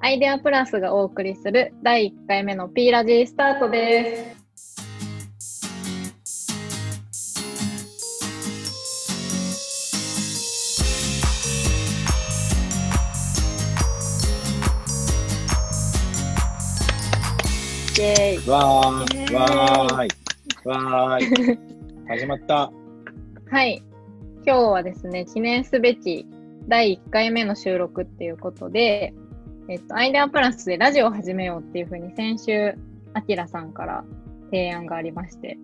アイデアプラスがお送りする第1回目の P ラジスタートです。イェーイわー、わーい、わーい。始まった。はい。今日はですね、記念すべき第1回目の収録っていうことで、えっと、アイデアプラスでラジオを始めようっていうふうに先週、アキラさんから提案がありまして、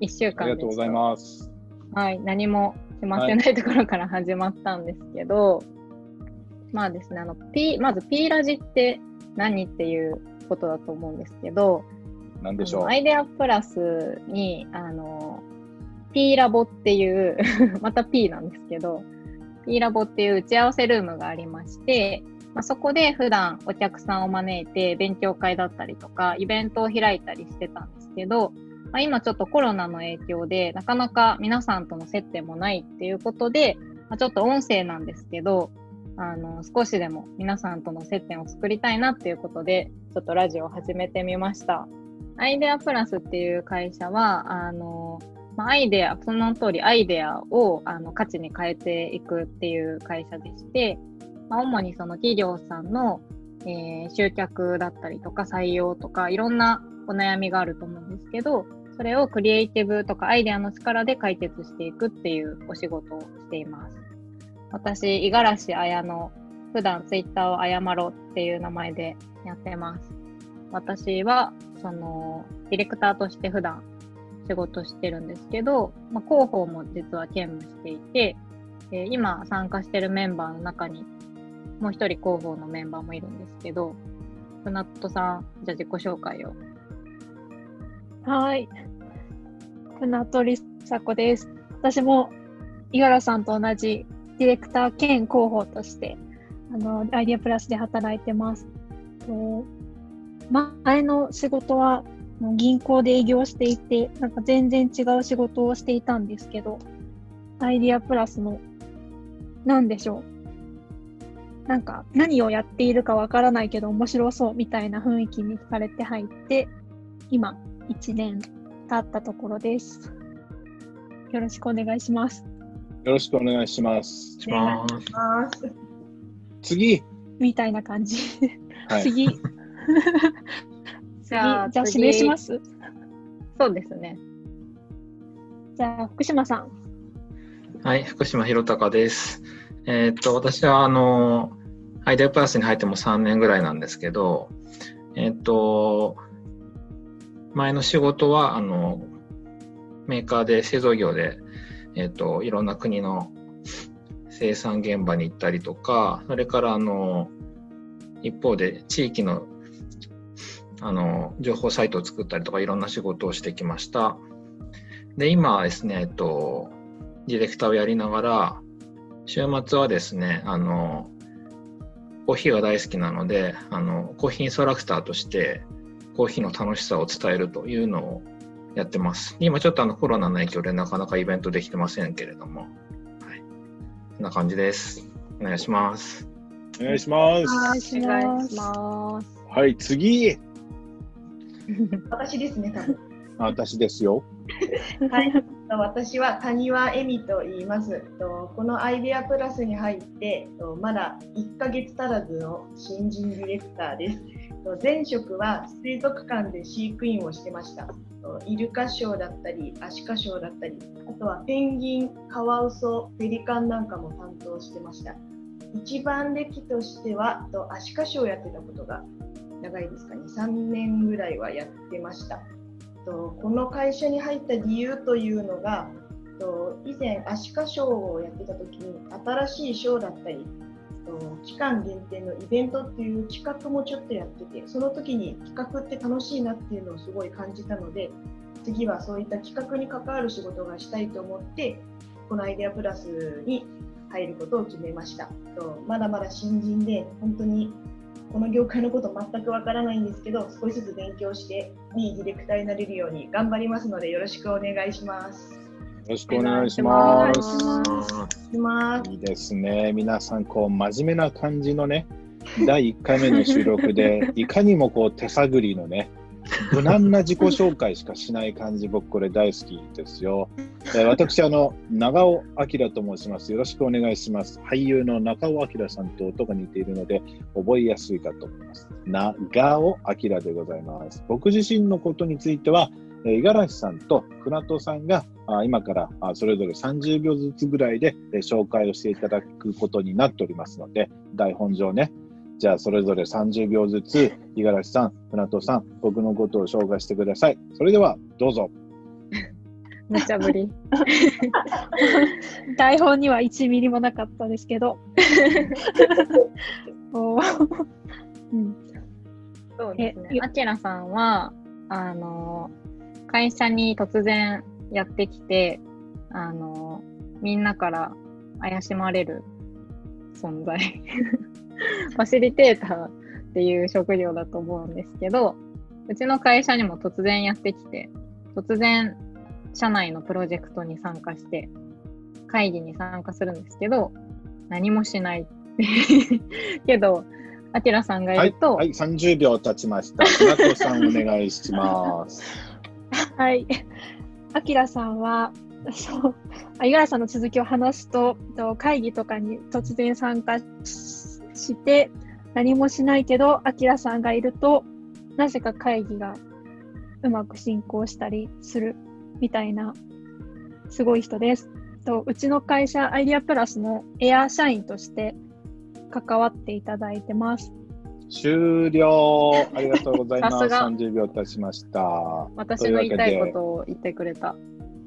1週間でありがとうございます。はい、何も決まってないところから始まったんですけど、まあですね、あの、P、まず P ラジって何っていうことだと思うんですけど、なんでしょうア。イデアプラスに、あの、P ラボっていう、また P なんですけど、P ラボっていう打ち合わせルームがありまして、まあ、そこで普段お客さんを招いて勉強会だったりとか、イベントを開いたりしてたんですけど、まあ、今ちょっとコロナの影響で、なかなか皆さんとの接点もないっていうことで、まあ、ちょっと音声なんですけど、あの、少しでも皆さんとの接点を作りたいなっていうことで、ちょっとラジオを始めてみました。アイデアプラスっていう会社は、あの、まあ、アイデア、その通りアイデアをあの価値に変えていくっていう会社でして、まあ、主にその企業さんの、えー集客だったりとか採用とかいろんなお悩みがあると思うんですけど、それをクリエイティブとかアイデアの力で解決していくっていうお仕事をしています。私、五十嵐彩の普段ツイッターを謝ろうっていう名前でやってます。私は、その、ディレクターとして普段仕事してるんですけど、まあ、広報も実は兼務していて、えー今参加してるメンバーの中に、もう一人広報のメンバーもいるんですけど、フナットさん、じゃあ自己紹介を。はい。船取さこです。私も、五十嵐さんと同じディレクター兼広報として、あの、アイディアプラスで働いてます。と前の仕事は銀行で営業していて、なんか全然違う仕事をしていたんですけど、アイディアプラスの、なんでしょう。なんか何をやっているかわからないけど面白そうみたいな雰囲気に惹かれて入って、今1年経ったところです。よろしくお願いします。よろしくお願いします。します。ます。次。みたいな感じ。はい。次。次じゃあじゃあ次指名します？そうですね。じゃあ福島さん。はい、福島弘隆です。えーっと、私は、あの、アイデアプラスに入っても3年ぐらいなんですけど、えーっと、前の仕事は、あの、メーカーで製造業で、えーっと、いろんな国の生産現場に行ったりとか、それから、あの、一方で地域の、あの、情報サイトを作ったりとか、いろんな仕事をしてきました。で、今ですね、えっと、ディレクターをやりながら、週末はですね、あの、コーヒーが大好きなので、あの、コーヒーインストラクターとして、コーヒーの楽しさを伝えるというのをやってます。今ちょっとあのコロナの影響でなかなかイベントできてませんけれども、はい。こんな感じです。お願いします。お願いします。お願いします。ます。はい、次。私ですね、多分。あ私ですよ。はい。と私は谷川恵美と言います。とこのアイデアプラスに入って、とまだ1ヶ月足らずの新人ディレクターです。と前職は水族館で飼育員をしてました。とイルカショーだったり、アシカショーだったり、あとはペンギン、カワウソ、ペリカンなんかも担当してました。一番歴としては、とアシカショーをやってたことが長いですか？ね、3年ぐらいはやってました。とこの会社に入った理由というのがと以前アシカショーをやってた時に新しいショーだったりと期間限定のイベントっていう企画もちょっとやっててその時に企画って楽しいなっていうのをすごい感じたので次はそういった企画に関わる仕事がしたいと思ってこのアイデアプラスに入ることを決めました。とまだまだ新人で本当にこの業界のこと全くわからないんですけど、少しずつ勉強して、いいディレクターになれるように頑張りますので、よろしくお願いします。よろしくお願いします。いいですね。皆さん、こう、真面目な感じのね、第1回目の収録で、いかにもこう手探りのね、無難な自己紹介しかしない感じ、僕これ大好きですよ。えー私、あの、長尾明と申します。よろしくお願いします。俳優の中尾明さんと音が似ているので、覚えやすいかと思います。長尾明でございます。僕自身のことについては、え五十嵐さんと船戸さんが今からあそれぞれ30秒ずつぐらいで、え紹介をしていただくことになっておりますので、台本上ね、じゃあそれぞれ30秒ずつ、五十嵐さん、船戸さん、僕のことを紹介してください。それでは、どうぞ。無茶ぶり。台本には1ミリもなかったですけど。おーうん、そうですねえ。あきらさんは、あの、会社に突然やってきて、あの、みんなから怪しまれる存在。ファシリテーターっていう職業だと思うんですけど、うちの会社にも突然やってきて、突然、社内のプロジェクトに参加して、会議に参加するんですけど、何もしない。けど、あきらさんがはいいる、と、はい、30秒経ちました。さん、お願いします。はい。あきらさんは、そう、あ五十嵐さんの続きを話すと、と会議とかに突然参加しして、何もしないけど、あきらさんがいると、なぜか会議がうまく進行したりするみたいな、すごい人です。とうちの会社、アイディアプラスのエア社員として関わっていただいてます。終了。ありがとうございます。さすが30秒経ちました。私の言いたいことを言ってくれた。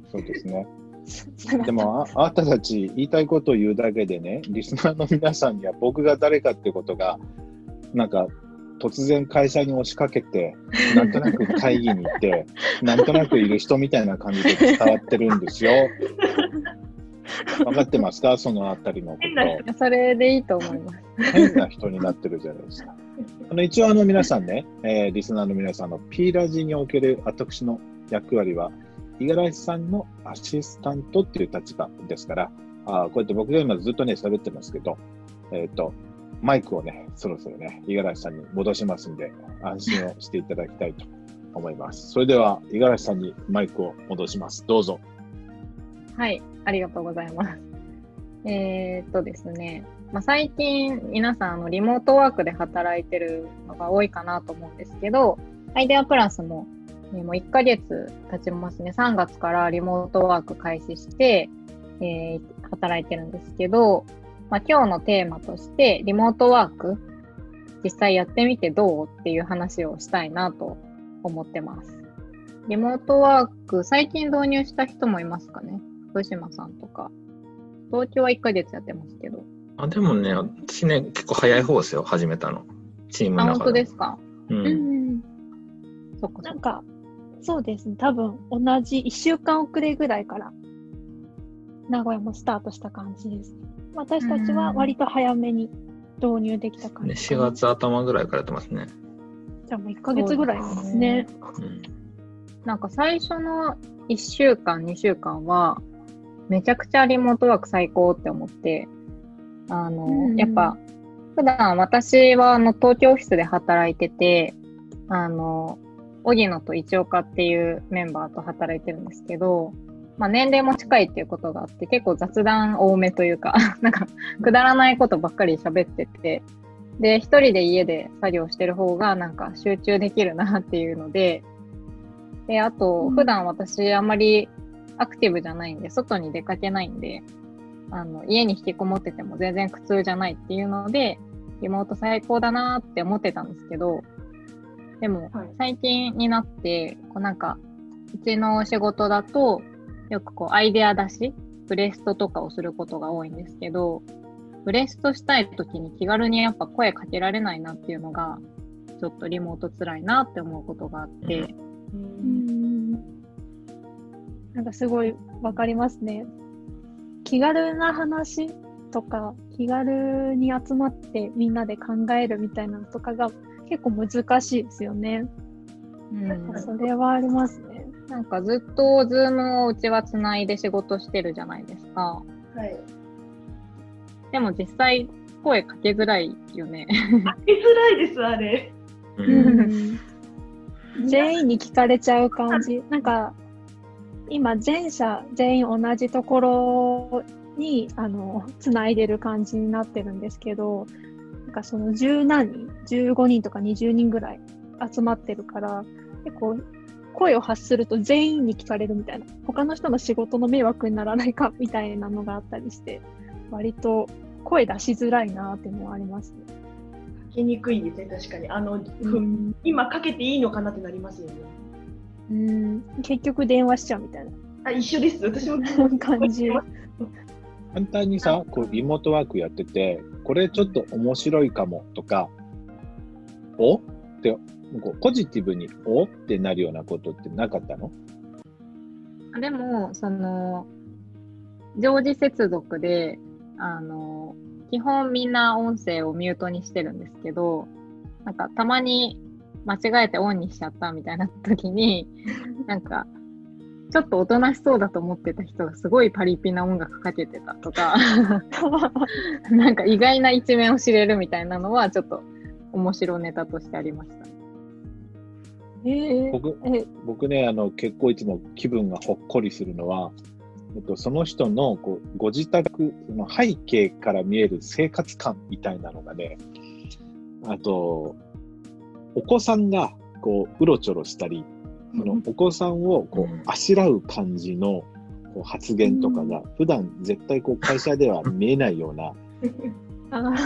そうですね。でもあ、あなたたち言いたいことを言うだけでね、リスナーの皆さんには僕が誰かってことが、なんか、突然会社に押しかけて、なんとなく会議に行って、なんとなくいる人みたいな感じで伝わってるんですよ。分かってますか？そのあたりのこと。それでいいと思います。変な人になってるじゃないですか。あの一応あの皆さんね、えーリスナーの皆さんの P ラジにおける私の役割は、五十嵐さんのアシスタントっていう立場ですから、あこうやって僕が今ずっとね、喋ってますけど、えっ、と、マイクをね、そろそろね、五十嵐さんに戻しますんで、安心をしていただきたいと思います。それでは、五十嵐さんにマイクを戻します。どうぞ。はい、ありがとうございます。えーっとですね、まあ、最近皆さんあのリモートワークで働いてるのが多いかなと思うんですけど、アイデアプラスも、えーもう1ヶ月経ちますね。3月からリモートワーク開始して、えー働いてるんですけど、まあ、今日のテーマとして、リモートワーク、実際やってみてどうっていう話をしたいなと思ってます。リモートワーク、最近導入した人もいますかね？福島さんとか。東京は1ヶ月やってますけど。あでもね、私ね、結構早い方ですよ、始めたの。チームあ、の中で。本当ですか？う。うんん。そっかそっか。なんか、そうですね。多分、同じ1週間遅れぐらいから、名古屋もスタートした感じです。私たちは割と早めに導入できた感ね、4じかな。月頭ぐらいからやってますね。じゃあもう1ヶ月ぐらいですね。うん。なんか最初の1週間、2週間は、めちゃくちゃリモートワーク最高って思って、あの、うんやっぱ、普段私はあの東京オフィスで働いてて、あの、荻野と一岡っていうメンバーと働いてるんですけど、まあ年齢も近いっていうことがあって、結構雑談多めというか、なんかくだらないことばっかり喋ってて、で、一人で家で作業してる方がなんか集中できるなっていうので、で、あと、うん。普段私あんまりアクティブじゃないんで、外に出かけないんで、あの、家に引きこもってても全然苦痛じゃないっていうので、リモート最高だなって思ってたんですけど、でもはい、最近になって、こうなんか、うちの仕事だと、よくこう、アイデア出し、ブレストとかをすることが多いんですけど、ブレストしたい時に気軽にやっぱ声かけられないなっていうのが、ちょっとリモート辛いなって思うことがあって、ううんん。なんかすごいわかりますね。気軽な話とか、気軽に集まってみんなで考えるみたいなのとかが結構難しいですよね。うんそれはありますね。なんかずっとズームをうちはつないで仕事してるじゃないですか。はい。でも実際、声かけづらいよね。かけづらいです、あれ。全員に聞かれちゃう感じ。なんか、今、全社全員同じところに、あの、つないでる感じになってるんですけど、なんかその十何人、15人とか20人ぐらい集まってるから、結構、声を発すると全員に聞かれるみたいな、他の人の仕事の迷惑にならないかみたいなのがあったりして、割と声出しづらいなっていうのはありますね。かけにくいですね、確かに。あの、ふうん今かけていいのかなってなりますよね。うん、結局電話しちゃうみたいあ、一緒です。私も。な感じ。簡単にさ、こうリモートワークやってて、これちょっと面白いかもとか、お？って、こうポジティブにお？ってなるようなことってなかったの？でも、その、常時接続で、あの、基本みんな音声をミュートにしてるんですけど、なんかたまに間違えてオンにしちゃったみたいな時に、なんか、ちょっとおとなしそうだと思ってた人がすごいパリピな音楽かけてたとか、なんか意外な一面を知れるみたいなのはちょっと面白ネタとしてありました。えー、僕え、僕ね、あの結構いつも気分がほっこりするのは、えっと、その人のこうご自宅の背景から見える生活感みたいなのがね、あと、お子さんがこううろちょろしたり、そのお子さんをこうあしらう感じのこう発言とかが、普段絶対こう会社では見えないような、あ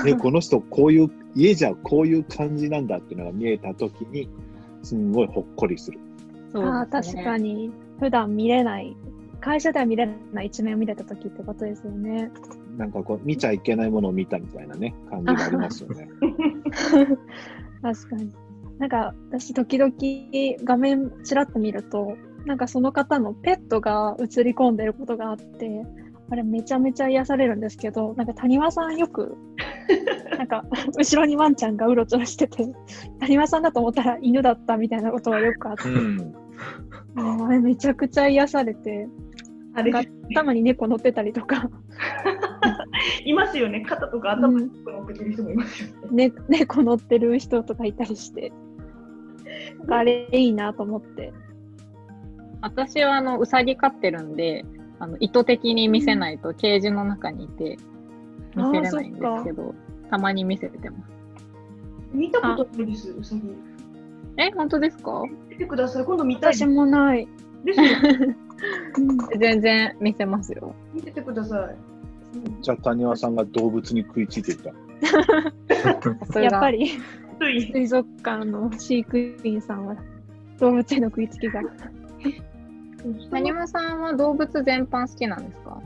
でこの人こういう家じゃこういう感じなんだっていうのが見えたときにすんごいほっこりする。そうあ確かに、普段見れない、会社では見れない一面を見れた時ってことですよね。なんかこう見ちゃいけないものを見たみたいなね感じがありますよね。確かに。なんか、私、時々画面ちらっと見ると、なんかその方のペットが映り込んでることがあって、あれめちゃめちゃ癒されるんですけど、なんか谷間さんよく、なんか後ろにワンちゃんがうろちょろしてて、谷間さんだと思ったら犬だったみたいなことがよくあって、うん、あれめちゃくちゃ癒されて、あれ？頭に猫乗ってたりとか、いますよね。肩とか頭に乗っけてる人もいますよね。ね、猫乗ってる人とかいたりして、あれいいなと思って。私はあの、うさぎ飼ってるんで、あの意図的に見せないとケージの中にいて見せれないんですけど、たまに見せてます。見たことないです、うさぎ。え、本当ですか？見てください。今度見たい私もない。です 全然見せますよ。見ててください。じゃあ谷川さんが動物に食いついていった。やっぱり水族館の飼育員さんは動物への食いつきが。谷間さんは動物全般好きなんですか？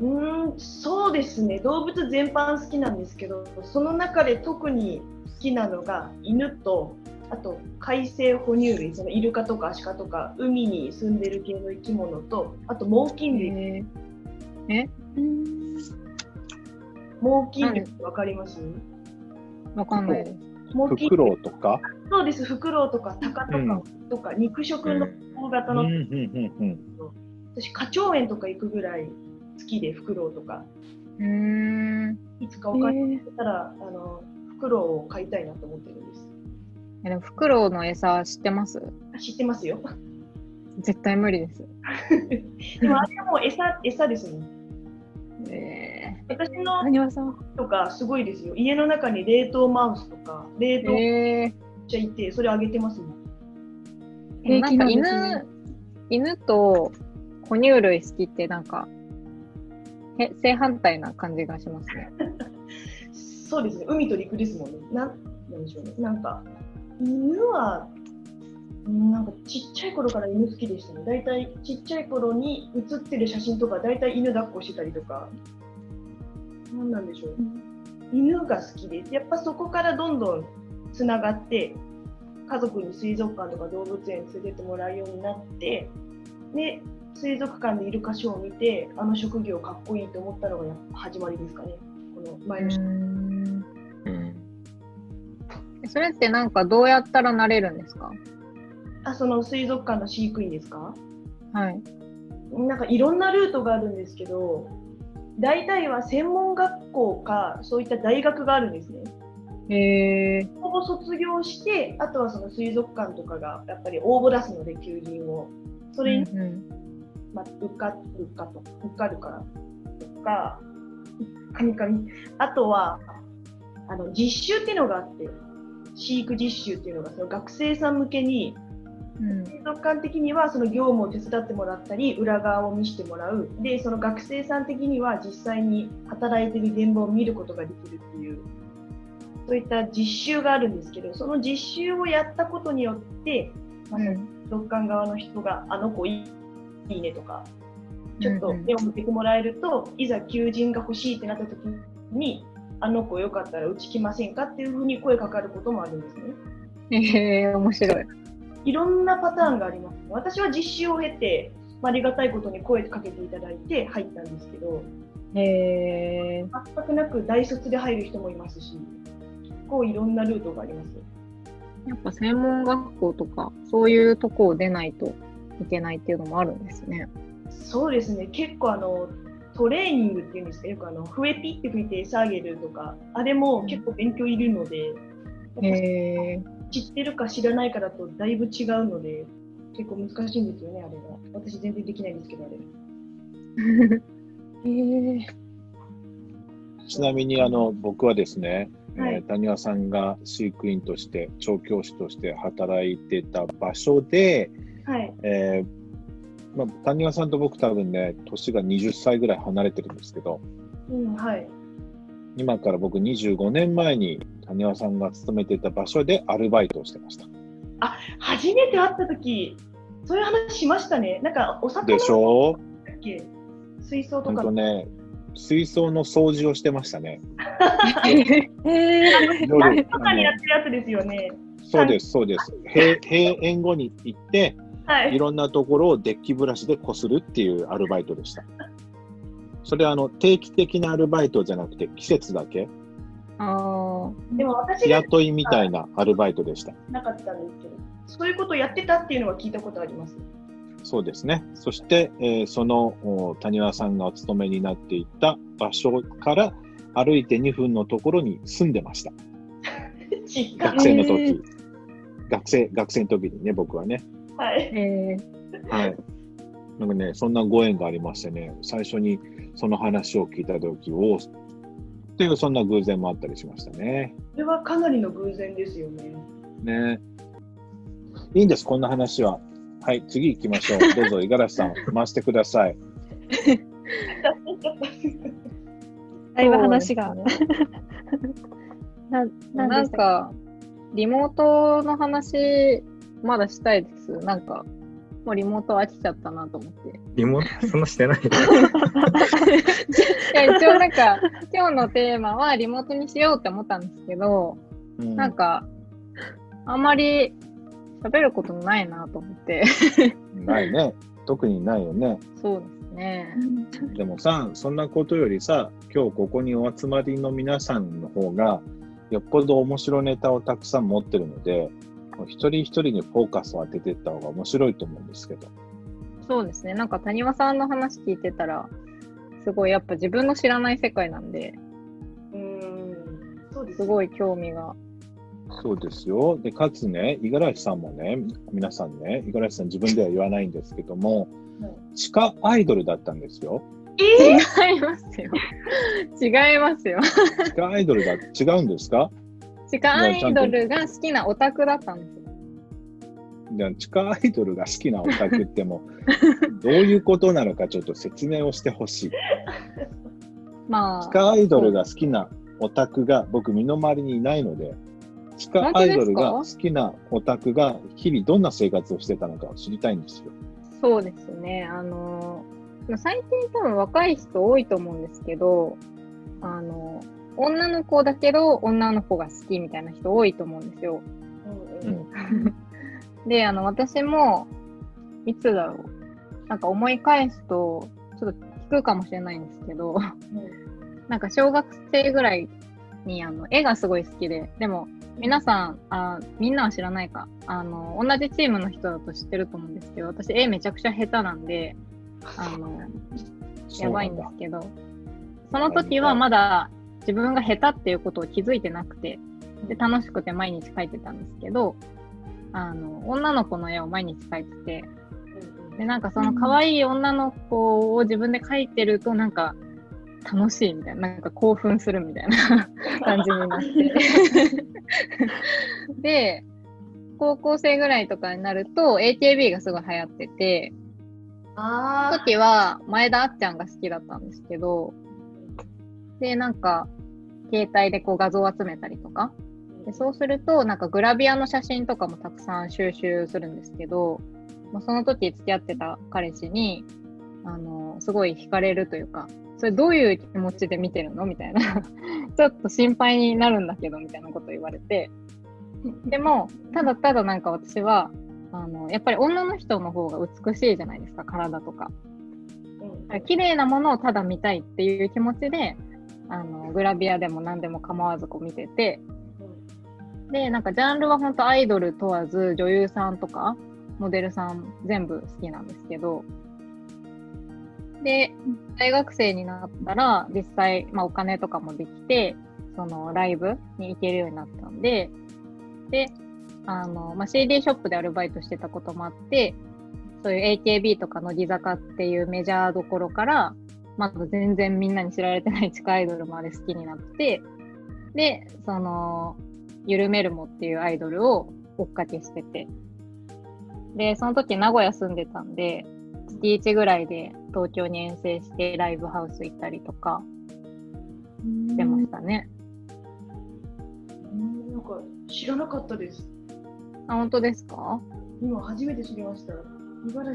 うーん、そうですね。動物全般好きなんですけど、その中で特に好きなのが犬と、あと海生哺乳類、そのイルカとかアシカとか海に住んでる系の生き物と、あと猛禽類。ええ？猛禽類ってわかります？わかんないです。フク猛禽類ロウとか？そうです。フクロウとかタカとか、とか肉食の大型の、うんうんうんうん。私、花鳥園とか行くぐらい好きで、フクロウとか。うーん。いつかお金たら、あの、フクロウを飼いたいなと思ってるんです。えでもフクロウの餌知ってます？あ知ってますよ。絶対無理です。でもあれはもう餌、餌ですもん。え私の。とかすごいですよ。家の中に冷凍マウスとか、冷ー、凍えちゃいて、それあげてますもん。ー、でもなんか平気なん犬、犬と哺乳類好きってなんか、へ正反対な感じがしますね。そうですね。海と陸ですもんね。なん、なんでしょうね。なんか、犬は、うんなんかちっちゃい頃から犬好きでしたね。だいたいちっちゃい頃に写ってる写真とか、だいたい犬抱っこしてたりとか、なんなんでしょう。犬が好きです。やっぱそこからどんどんつながって、家族に水族館とか動物園に連れてってもらうようになって、で、水族館でイルカショーを見て、あの職業かっこいいと思ったのがやっぱ始まりですかね。この前の、ん。うんそれってなんかどうやったらなれるんですか？あ、その水族館の飼育員ですか？はい。なんかいろんなルートがあるんですけど、大体は専門学校かそういった大学があるんですね。へえ。ここを卒業して、あとはその水族館とかがやっぱり応募出すので、求人を。それに、うんまあ、受かるかと、受かるからとか、カミカミ。あとは、あの、実習っていうのがあって、飼育実習っていうのが、その学生さん向けに、うん水族館的にはその業務を手伝ってもらったり、裏側を見せてもらう。で、その学生さん的には実際に働いてる現場を見ることができるっていう、そういった実習があるんですけど、その実習をやったことによって、まあ、その水族館側の人が、あの子いいねとか、ちょっと目を向けてもらえると、いざ求人が欲しいってなった時に、あの子よかったらうち来ませんかっていうふうに声かかることもあるんですね。へえ、面白い。いろんなパターンがあります。私は実習を経て、まあありがたいことに声かけていただいて入ったんですけど、へえ。全くなく大卒で入る人もいますし、結構いろんなルートがあります。やっぱ専門学校とか、そういうとこを出ないといけないっていうのもあるんですね。そうですね、結構あの、トレーニングっていうんですか、よくあの、笛ピッて吹いて餌あげるとか、あれも結構勉強いるので、え。ぱ知ってるか知らないかだとだいぶ違うので、結構難しいんですよね、あれが。私全然できないんですけど、あれ。へえ。ちなみにあの僕はですね、はいえー谷川さんが飼育員として、調教師として働いてた場所で、はい。えーまあ、谷川さんと僕多分ね、年が20歳ぐらい離れてるんですけど、うん、はい。今から僕25年前に谷川さんが勤めてた場所でアルバイトをしてました。初めて会った時そういう話しましたね。なんか、お魚でしょ？水槽とか。とね、水槽の掃除をしてましたね。夜とかにやってるやつですよね。そうです、そうです。閉閉園後に行って、はいい。ろんなところをデッキブラシでこするっていうアルバイトでした。それはあの定期的なアルバイトじゃなくて季節だけ、あでも私雇いみたいなアルバイトでした。なかったんですけど、そういうことをやってたっていうのは聞いたことあります。そうですね。そして、えーそのお谷川さんがお勤めになっていた場所から歩いて2分のところに住んでました。学生の時。学生、学生の時にね、僕はね。はい。え。はい。なんかね、そんなご縁がありましてね、最初にその話を聞いた時を、っていうそんな偶然もあったりしましたね。これはかなりの偶然ですよね。ねいいんです、こんな話は。はい、次行きましょう。どうぞ、五十嵐さん、回してください。だいぶ話が。ね なななんんか、か、リモートの話、まだしたいです。なんか、もうリモート飽きちゃったなと思って。リモートそんなしてない。いや、一応なんか、今日のテーマはリモートにしようって思ったんですけど、うんなんか、あんまり喋ることないなと思って。ないね。特にないよね。そうですね。でもさ、そんなことよりさ、今日ここにお集まりの皆さんの方が、よっぽど面白ネタをたくさん持ってるので、一人一人にフォーカスを当てていった方が面白いと思うんですけど。そうですね。なんか谷間さんの話聞いてたら、すごいやっぱ自分の知らない世界なんで、うーん。そうですすごい興味が。そうですよ。で、かつね、五十嵐さんもね、皆さんね、五十嵐さん自分では言わないんですけども、地下アイドルだったんですよ。え違いますよ。違いますよ。地下アイドルだ、違うんですか？地下アイドルが好きなオタクだったんですよ。で地下アイドルが好きなオタクっても、どういうことなのかちょっと説明をしてほしい。まあ、地下アイドルが好きなオタクが僕身の回りにいないので、地下アイドルが好きなオタクが日々どんな生活をしてたのかを知りたいんですよ。そうですね。あの、最近多分若い人多いと思うんですけど、あの、女の子だけど女の子が好きみたいな人多いと思うんですよ。うんうん で、あの、私も、いつだろう。なんか思い返すと、ちょっと聞くかもしれないんですけど、なんか小学生ぐらいにあの絵がすごい好きで、でも皆さんあ、みんなは知らないか、あの、同じチームの人だと知ってると思うんですけど、私絵めちゃくちゃ下手なんで、あの、やばいんですけど、その時はまだ自分が下手っていうことを気づいてなくて、で、楽しくて毎日描いてたんですけど、あの、女の子の絵を毎日描いてて、で、なんかその可愛い女の子を自分で描いてると、なんか楽しいみたいな、なんか興奮するみたいな 感じになって。で、高校生ぐらいとかになると AKB がすごい流行ってて、そのあ時は前田あっちゃんが好きだったんですけど、で、なんか、携帯でこう画像を集めたりとか、でそうすると、なんかグラビアの写真とかもたくさん収集するんですけど、まあ、その時付き合ってた彼氏に、あの、すごい惹かれるというか、それどういう気持ちで見てるの？みたいな。ちょっと心配になるんだけど、みたいなこと言われて。でも、ただただなんか私は、あの、やっぱり女の人の方が美しいじゃないですか、体とか。うん綺麗なものをただ見たいっていう気持ちで、あの、グラビアでも何でも構わずこう見てて、で、なんかジャンルは本当アイドル問わず女優さんとかモデルさん全部好きなんですけど、で、大学生になったら実際、まあお金とかもできて、そのライブに行けるようになったんで、で、あの、まあ CD ショップでアルバイトしてたこともあって、そういう AKB とか乃木坂っていうメジャーどころから、まだ全然みんなに知られてない地下アイドルまで好きになって、で、その、ゆるめるもっていうアイドルを追っかけしてて。で、その時名古屋住んでたんで、月1ぐらいで東京に遠征してライブハウス行ったりとかしてましたね。うんなんか知らなかったです。あ、本当ですか？今初めて知りました。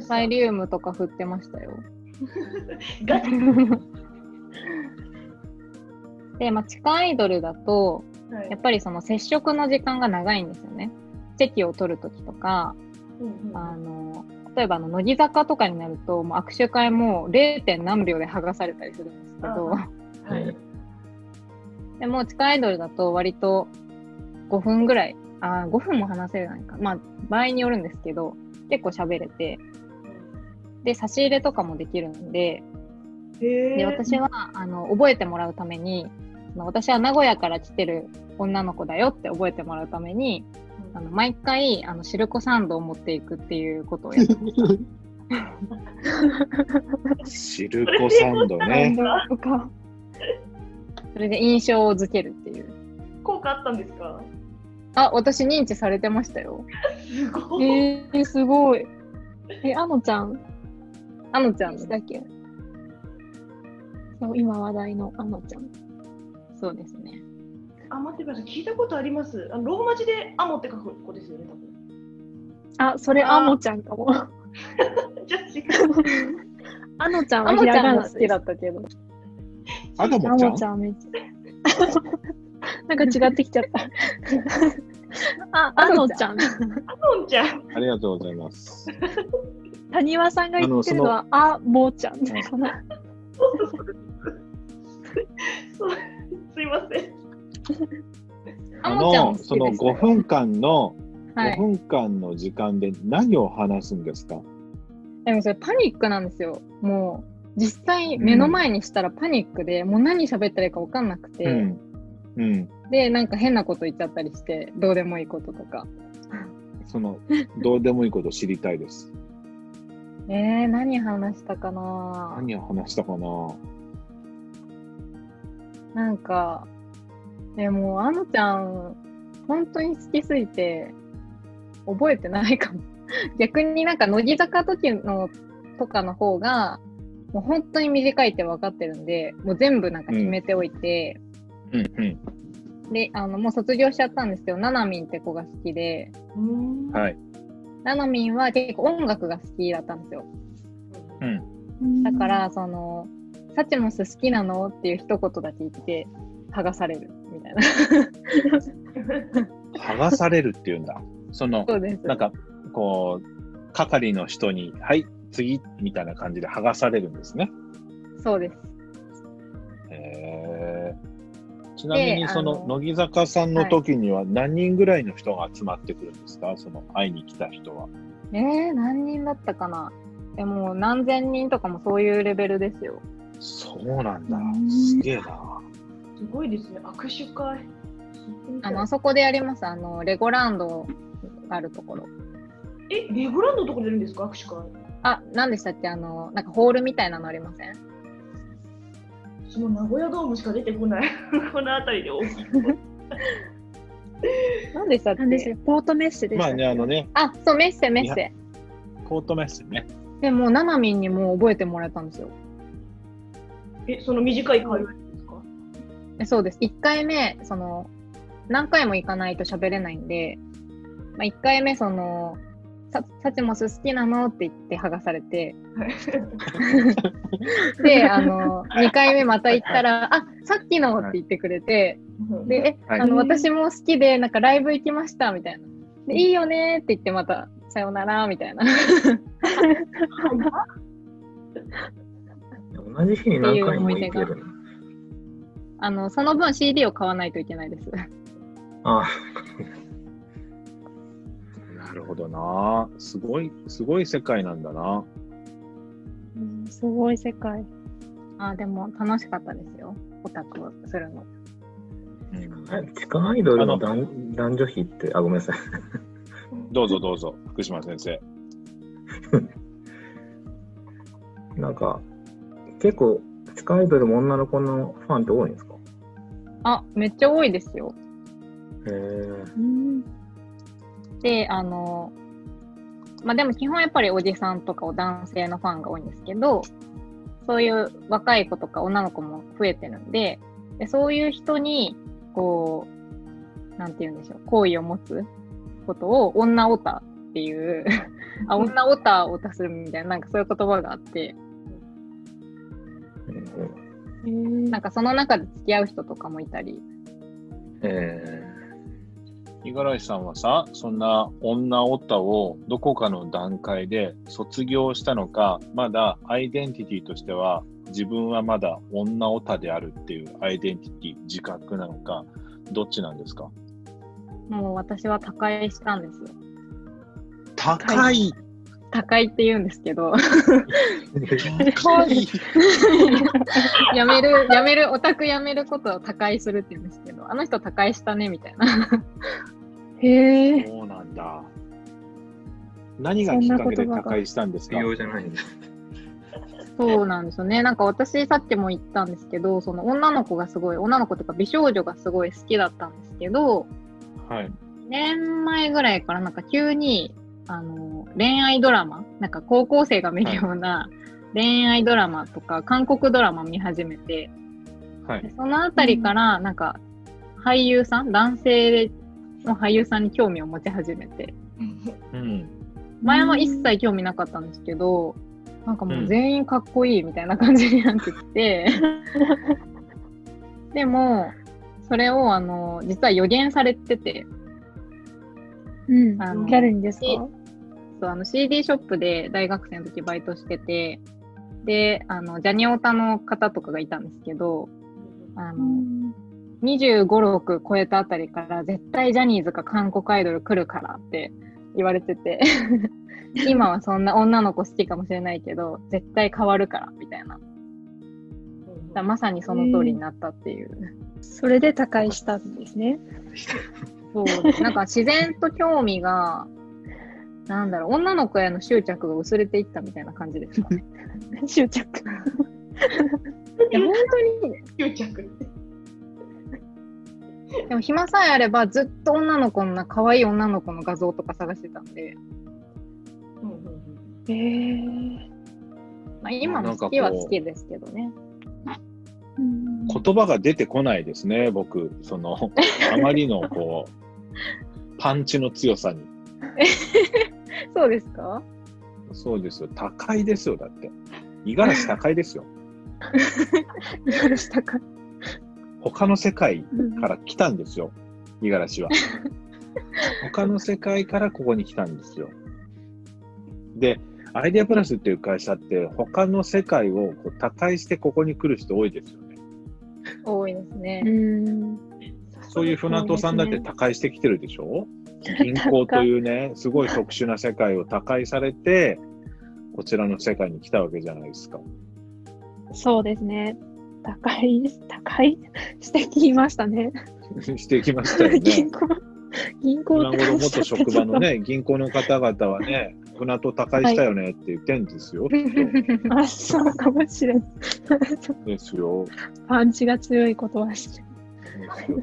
サイリウムとか振ってましたよ。ガチ で、まあ、地下アイドルだと、はいやっぱりその接触の時間が長いんですよね。席を取るときとか、うんうんあの、例えばあの、乃木坂とかになると、もう握手会も 0. 点何秒で剥がされたりするんですけど、はい。でも地下アイドルだと割と5分ぐらい、あー5分も話せるないか。まあ、場合によるんですけど、結構喋れて、で、差し入れとかもできるんで、へで、私は、あの、覚えてもらうために、私は名古屋から来てる女の子だよって覚えてもらうために、あの、毎回、あの、シルコサンドを持っていくっていうことをやってました。シルコサンドね。それで印象を付けるっていう。効果あったんですか？あ、私認知されてましたよ。すごい。えー、すごい。え、あのちゃん？あのちゃんだっけ？そう、今話題のあのちゃん。そうですね。あ、待ってください。聞いたことあります。あのローマ字でアモって書く子ですよね、多分。あ、それあーあもちゃんかも。じゃあ違う。あのちゃんはひらがなです。だったけど。アダあモちゃん？もちゃんめっちゃ。なんか違ってきちゃった。あ、あのちゃん。アモンちゃん。ありがとうございます。谷和さんが言ってるのは、あもちゃん すいません。あの、そのしたよ5分間の、5はい。分間の時間で何を話すんですか、でもそれパニックなんですよ。もう、実際目の前にしたらパニックで、もう何喋ったらいいか分かんなくて、うん。うん。で、なんか変なこと言っちゃったりして、どうでもいいこととか。その、どうでもいいこと知りたいです。えー、何話したかな何を話したかななんか、え、もう、あのちゃん、本当に好きすぎて、覚えてないかも。逆になんか、乃木坂時の、とかの方が、もう本当に短いって分かってるんで、もう全部なんか決めておいて、うんうん。で、あの、もう卒業しちゃったんですけど、ななみんって子が好きで、うんはい。ななみんは結構音楽が好きだったんですよ。うん。だから、その、サチモス好きなの？っていう一言だけ言って、剥がされる、みたいな。剥がされるっていうんだ。その、そうです。なんか、こう、係の人に、はい、次、みたいな感じで剥がされるんですね。そうです。へーちなみに、でその乃木坂さんの時には何人ぐらいの人が集まってくるんですか、その会いに来た人は。えー、何人だったかな？でも何千人とかもそういうレベルですよ。そうなんだう。んすげえな。すごいですね。握手会。あの、あそこでやります。あの、レゴランドがあるところ。え、レゴランドのところでやるんですか？握手会。あ、何でしたっけ？あの、なんかホールみたいなのありません？その名古屋ドームしか出てこない。この辺りで大きい。何でしたっけ？なんですよ。ポートメッセでした。まあね、あのね、あ、そう、メッセ、メッセ。コートメッセね。でも、ナナミンにも覚えてもらえたんですよ。え、その短い会話でそうです。1回目、その、何回も行かないと喋れないんで、まあ、1回目、その、さサチモス好きなのって言って剥がされて、で、あの、2回目また行ったら、あ、さっきのって言ってくれて、で、あの、私も好きで、なんかライブ行きました、みたいな。で、いいよねって言ってまた、さよなら、みたいな。同じ日に何回も行けるの？あの、その分 CD を買わないといけないです。あ なるほどな。すごい、すごい世界なんだな。うんすごい世界。あ、でも楽しかったですよ。オタクをするの。あ。地下アイドルの男男女比って、あ、ごめんなさい。どうぞどうぞ、福島先生。なんか、結構、地下アイドルも女の子のファンって多いんですか？あ、めっちゃ多いですよ。へえ。うん。で、あの、まあでも基本やっぱりおじさんとか男性のファンが多いんですけど、そういう若い子とか女の子も増えてるんで、でそういう人に、こう、なんて言うんでしょう、好意を持つことを女オタっていう、あ、女オタをオタするみたいな、なんかそういう言葉があって、なんかその中で付き合う人とかもいたり、え五十嵐さんはさ、そんな女オタをどこかの段階で卒業したのか、まだアイデンティティとしては自分はまだ女オタであるっていうアイデンティティ、自覚なのか、どっちなんですか？もう私は他界したんですよ。高いって言うんですけど、高い やめる、やめる、オタクやめることを他界するって言うんですけど、あの人他界したね、みたいな。へえ。そうなんだ。何がきっかけで他界したんですか？必要じゃないんだ。そうなんですよね。なんか私さっきも言ったんですけど、その女の子がすごい、女の子というか美少女がすごい好きだったんですけど、はい。年前ぐらいからなんか急に、あの、恋愛ドラマ、なんか高校生が見るような恋愛ドラマとか、韓国ドラマ見始めて、はい。で。そのあたりから、なんか、俳優さん、男性の俳優さんに興味を持ち始めて、うん。前は一切興味なかったんですけど、なんかもう全員かっこいいみたいな感じになってきて、でも、それをあの、実は予言されてて、うん。あのギャルにですか？そうあの CD ショップで大学生の時バイトしてて、で、あの、ジャニオタの方とかがいたんですけど、あうの、ん。25、6超えたあたりから絶対ジャニーズか韓国アイドル来るからって言われてて、今はそんな女の子好きかもしれないけど、絶対変わるからみたいな。だまさにその通りになったっていう。それで他界したんですね。そう。なんか自然と興味が、なんだろう、女の子への執着が薄れていったみたいな感じですか？ね。執着。いや、本当に、執着。でも暇さえあればずっと女の子のな、可愛い女の子の画像とか探してたんで、へえ。まあ、今も好きは好きですけどね。うん言葉が出てこないですね、僕。その、あまりの、こう、パンチの強さに。そうですか？そうですよ。高いですよ、だって。五十嵐高いですよ。ギャルしたか。他の世界うんから来たんですよ、五十嵐は。他の世界からここに来たんですよ。で、アイデアプラスっていう会社って、他の世界をこう他界してここに来る人多いですよね。多いですね。うん。そういう船戸さんだって他界してきてるでしょ？銀行というね、すごい特殊な世界を他界されて、こちらの世界に来たわけじゃないですか。そうですね。高い、高い？してきましたね。してきましたよね。銀行、銀行今頃元職場のね、銀行の方々はね、船と高いしたよねって言ってんですよ。きっあ、そうかもしれん。とですよ。パンチが強いことはして。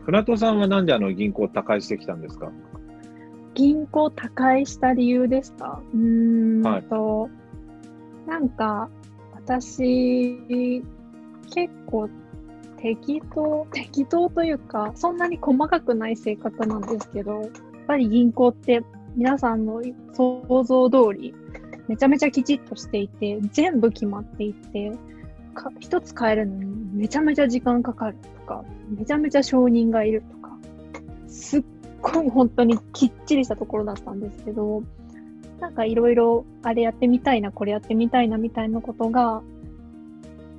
船戸さんはなんであの銀行高いしてきたんですか？銀行他界した理由ですか？うーんはい。と、なんか、私、結構適当、適当というか、そんなに細かくない性格なんですけど、やっぱり銀行って皆さんの想像通り、めちゃめちゃきちっとしていて、全部決まっていて、か一つ変えるのにめちゃめちゃ時間かかるとか、めちゃめちゃ承認がいるとか、すっごい本当にきっちりしたところだったんですけど、なんかいろいろあれやってみたいな、これやってみたいなみたいなことが、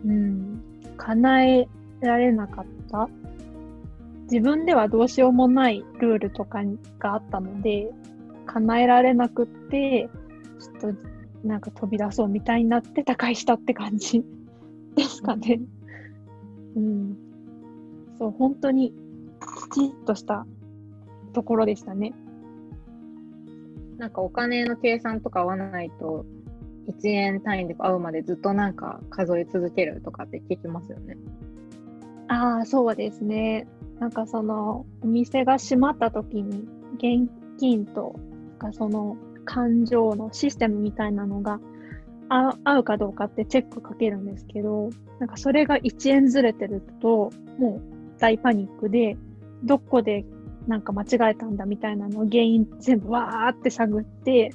うん、叶えられなかった。自分ではどうしようもないルールとかがあったので、叶えられなくって、ちょっとなんか飛び出そうみたいになって他界したって感じですかね。うん。そう、本当にきちっとしたところでしたね。なんかお金の計算とか合わないと、1円単位で合うまでずっとなんか数え続けるとかって聞きますよね。ああ、そうですね。なんかその、お店が閉まった時に、現金と、かその、感情のシステムみたいなのが合う合うかどうかってチェックかけるんですけど、なんかそれが1円ずれてると、もう大パニックで、どこでなんか間違えたんだみたいなのを原因全部わーって探って、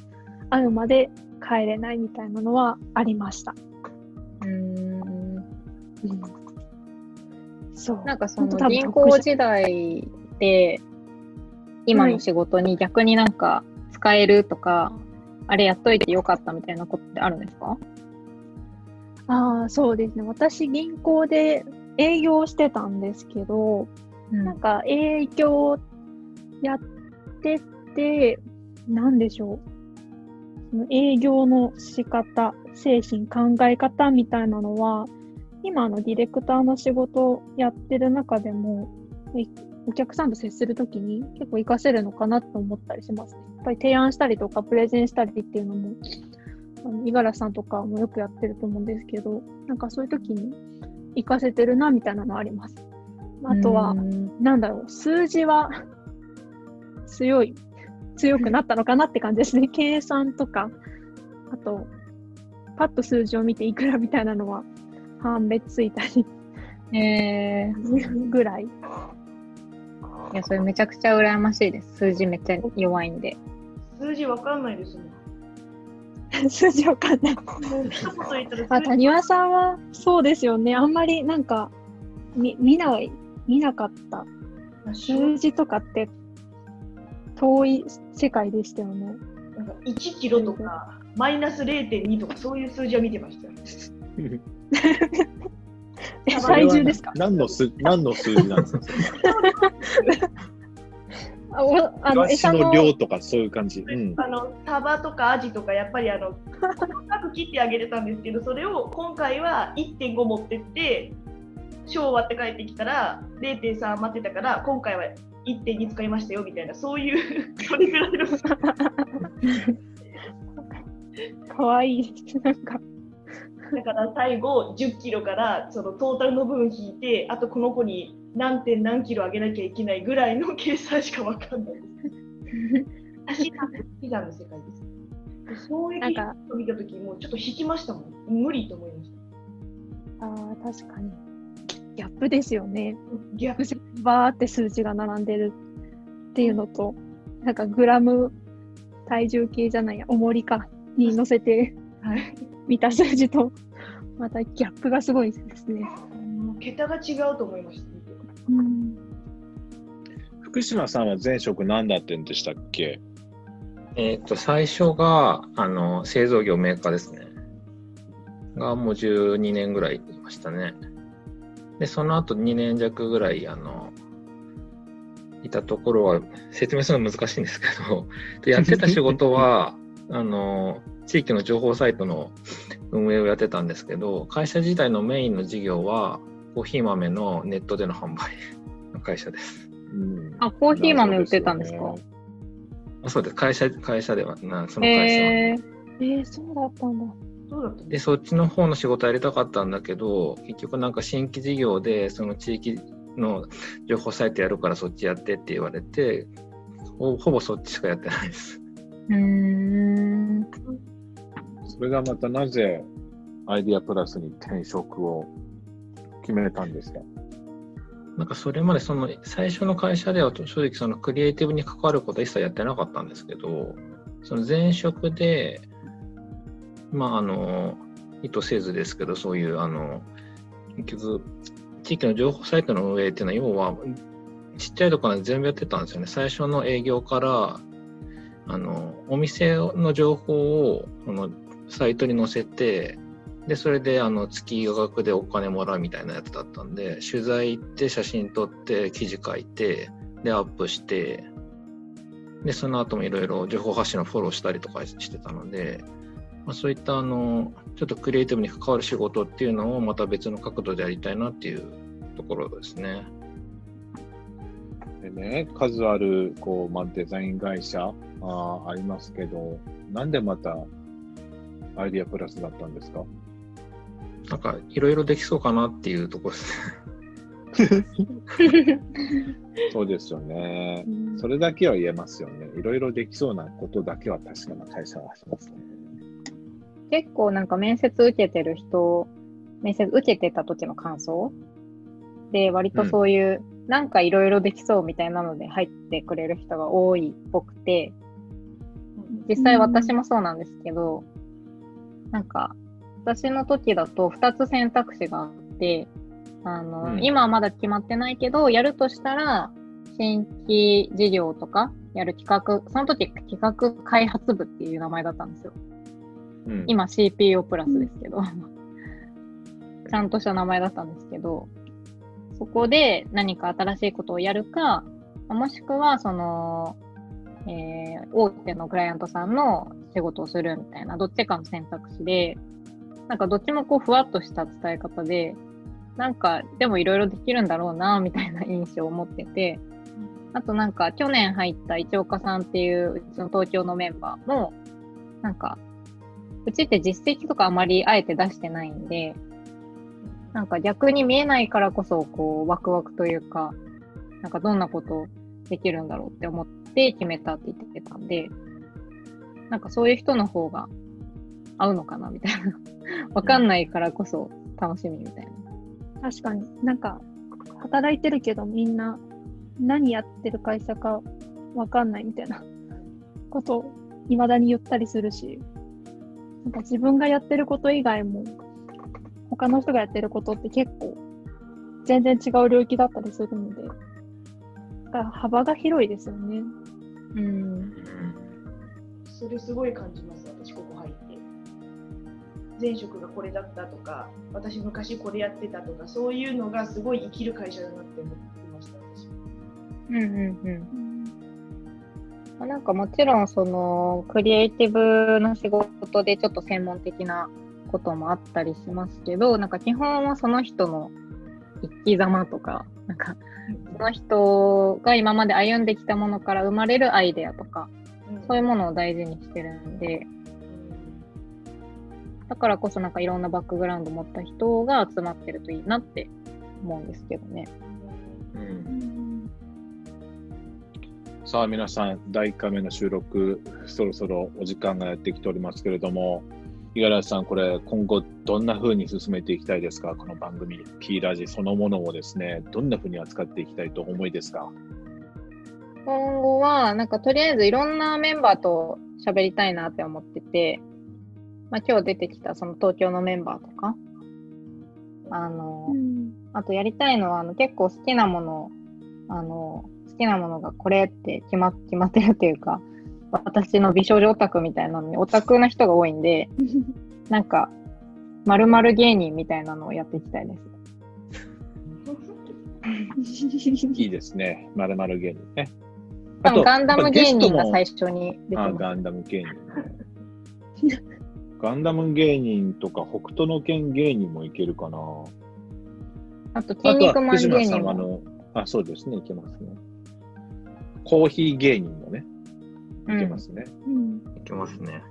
会うまで帰れないみたいなのはありました。うーん。うん、そう。なんかその銀行時代で、今の仕事に逆になんか使えるとか、あれやっといてよかったみたいなことってあるんですか？ああ、そうですね。私、銀行で営業してたんですけど、なんか営業やってて、なんでしょう。営業の仕方、精神、考え方みたいなのは、今のディレクターの仕事をやってる中でも、えお客さんと接するときに結構活かせるのかなと思ったりしますね。やっぱり提案したりとか、プレゼンしたりっていうのも、あの五十嵐さんとかもよくやってると思うんですけど、なんかそういうときに活かせてるなみたいなのあります。あとはう、んなんだろう、数字は強い、強くなったのかなって感じですね。計算とか、あと、パッと数字を見ていくらみたいなのは判別ついたりえー、ぐらい。いや、それめちゃくちゃ羨ましいです。数字めっちゃ弱いんで。数字わかんないですもん。数字わかんない。もう一言言ったらあ、谷輪さんは？そうですよね。あんまりなんか、み見ない、見なかった。数字とかって遠い世界でしたよね。なんか1キロとか、マイナス0.2とか、そういう数字は見てましたよ。え、体重ですか？何の数何の数字なんですか？あおあのイワシ餌のの量とかそういう感じ。うん。あのサバとかアジとかやっぱりあの細かく切ってあげてたんですけどそれを今回は1.5持ってって小割って帰ってきたら0.3余ってたから今回は1.2使いましたよみたいなそういう それぐらいのかわいいです。なんか、だから最後10キロからそのトータルの部分引いてあとこの子に何点何キロ上げなきゃいけないぐらいの計算しかわかんないです。足の世界です。そういうなんかを見たときもうちょっと引きましたもん。無理と思いました。あー確かに。ギャップですよね。ギャップバーって数字が並んでるっていうのと、なんかグラム体重計じゃないや、重りかに乗せてはい見た数字と、またギャップがすごいですね。もう桁が違うと思いました。うん、福島さんは前職何だってんでしたっけ？えっ、と、最初が、あの、製造業メーカーですね。が、もう12年ぐらいいましたね。で、その後2年弱ぐらい、あの、いたところは、説明するの難しいんですけど、でやってた仕事は、あの、地域の情報サイトの運営をやってたんですけど、会社自体のメインの事業は、コーヒー豆のネットでの販売 の会社です。うんあ、コーヒー豆売ってたんですか？あそうです。会社、会社では、なその会社は。えー、えー、そうだったんだ。そうだったんで、そっちの方の仕事やりたかったんだけど、結局なんか新規事業で、その地域の情報サイトやるからそっちやってって言われて、ほほぼそっちしかやってないです。うーん。それがまたなぜアイディアプラスに転職を決めたんですか？なんかそれまでその最初の会社では正直そのクリエイティブに関わることは一切やってなかったんですけど、その前職で、まああの、意図せずですけど、そういうあの、結局、地域の情報サイトの運営っていうのは、要は、ちっちゃいところで全部やってたんですよね。最初の営業から、あの、お店の情報を、その、サイトに載せて、で、それで、あの、月額でお金もらうみたいなやつだったんで、取材行って、写真撮って、記事書いて、で、アップして、で、その後もいろいろ情報発信のフォローしたりとかしてたので、まあ、そういった、あの、ちょっとクリエイティブに関わる仕事っていうのをまた別の角度でやりたいなっていうところですね。でね、数あるこう、まあ、デザイン会社あーありますけど、なんでまたアイディアプラスだったんですか？なんか、いろいろできそうかなっていうところですね。そうですよねう。んそれだけは言えますよね。いろいろできそうなことだけは確かな会社はしますね。結構なんか面接受けてる人、面接受けてた時の感想？で、割とそういう、なんかいろいろできそうみたいなので入ってくれる人が多いっぽくて、実際私もそうなんですけど、なんか、私の時だと2つ選択肢があって、あの、うん。今はまだ決まってないけど、やるとしたら、新規事業とかやる企画、その時企画開発部っていう名前だったんですよ。うん、今 CPO プラスですけど、ちゃんとした名前だったんですけど、そこで何か新しいことをやるか、もしくは、その、えー大手のクライアントさんの仕事をするみたいな、どっちかの選択肢で、なんかどっちもこう、ふわっとした伝え方で、なんか、でもいろいろできるんだろうな、みたいな印象を持ってて、あとなんか、去年入った市岡さんっていう、うちの東京のメンバーも、なんか、うちって実績とかあまりあえて出してないんで、なんか逆に見えないからこそ、こう、ワクワクというか、なんかどんなことできるんだろうって思って決めたって言ってたんで、なんかそういう人の方が合うのかなみたいな。わかんないからこそ楽しみみたいな。確かになんか働いてるけどみんな何やってる会社かわかんないみたいなことを未だに言ったりするしなんか自分がやってること以外も他の人がやってることって結構全然違う領域だったりするのでだから幅が広いですよね。うん。それすごい感じます、私、ここ入って。前職がこれだったとか、私昔これやってたとか、そういうのがすごい生きる会社だなって思ってました、私。うんうんうん。まあなんかもちろんそのクリエイティブの仕事でちょっと専門的なこともあったりしますけど、なんか基本はその人の生き様とか、なんかその人が今まで歩んできたものから生まれるアイデアとか、そういうものを大事にしてるんで、だからこそなんかいろんなバックグラウンド持った人が集まってるといいなって思うんですけどね。うんさあ皆さん、第1回目の収録、そろそろお時間がやってきておりますけれども、五十嵐さん、これ、今後、どんな風に進めていきたいですか、この番組、P ラジそのものをですね、どんな風に扱っていきたいとお思いですか？今後は、なんかとりあえずいろんなメンバーと喋りたいなって思ってて、まあ今日出てきたその東京のメンバーとか、あの、うんあとやりたいのは、あの結構好きなもの、あの、好きなものがこれって決ま決まってるっていうか、私の美少女オタクみたいなのにオタクな人が多いんで、なんか、〇〇芸人みたいなのをやっていきたいです。いいですね、まるまる芸人ね。多分ガンダム芸人が最初初に出てます。あガンダム芸人ね。ガンダム芸人とか北斗の拳芸人もいけるかな。あと、筋肉マン芸人も。さんはあの、あ、そうですね、いけますね。コーヒー芸人もね、いけますね。うん。いけますね。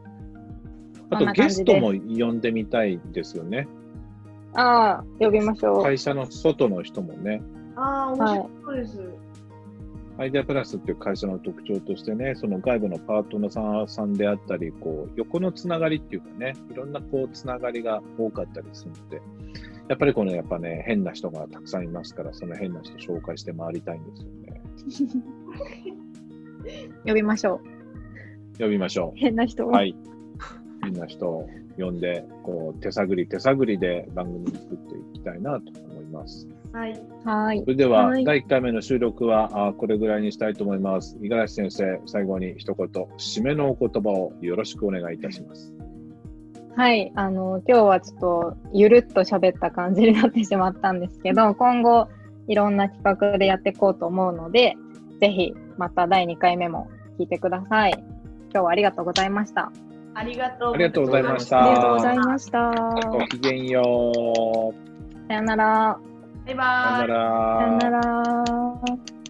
あとゲストも呼んでみたいですよね。ああ、呼びましょう。会社の外の人もね。ああ、面白そうです。アイデアプラスっていう会社の特徴としてね、その外部のパートナーさんであったり、こう横のつながりっていうかね、いろんなこうつながりが多かったりするので、やっぱりこのやっぱね、変な人がたくさんいますから、その変な人紹介して回りたいんですよね。呼びましょ呼びましょ変な人う。はい。変な人を呼んで、こう手探り手探りで番組作っていきたいなと思います。はい。う。はいそ。れでは、はい第1回目の収録はあこれぐらいにしたいと思います。五十嵐先生、最後に一言、締めのお言葉をよろしくお願いいたします。はい。あの、今日はちょっと、ゆるっと喋った感じになってしまったんですけど、今後、いろんな企画でやっていこうと思うので、ぜひ、また第2回目も聞いてください。今日はありがとうございました。ありがとうありがとうございましたありがとうございました。ごきげんよう。さよなら。バイバさよイな。さよなら。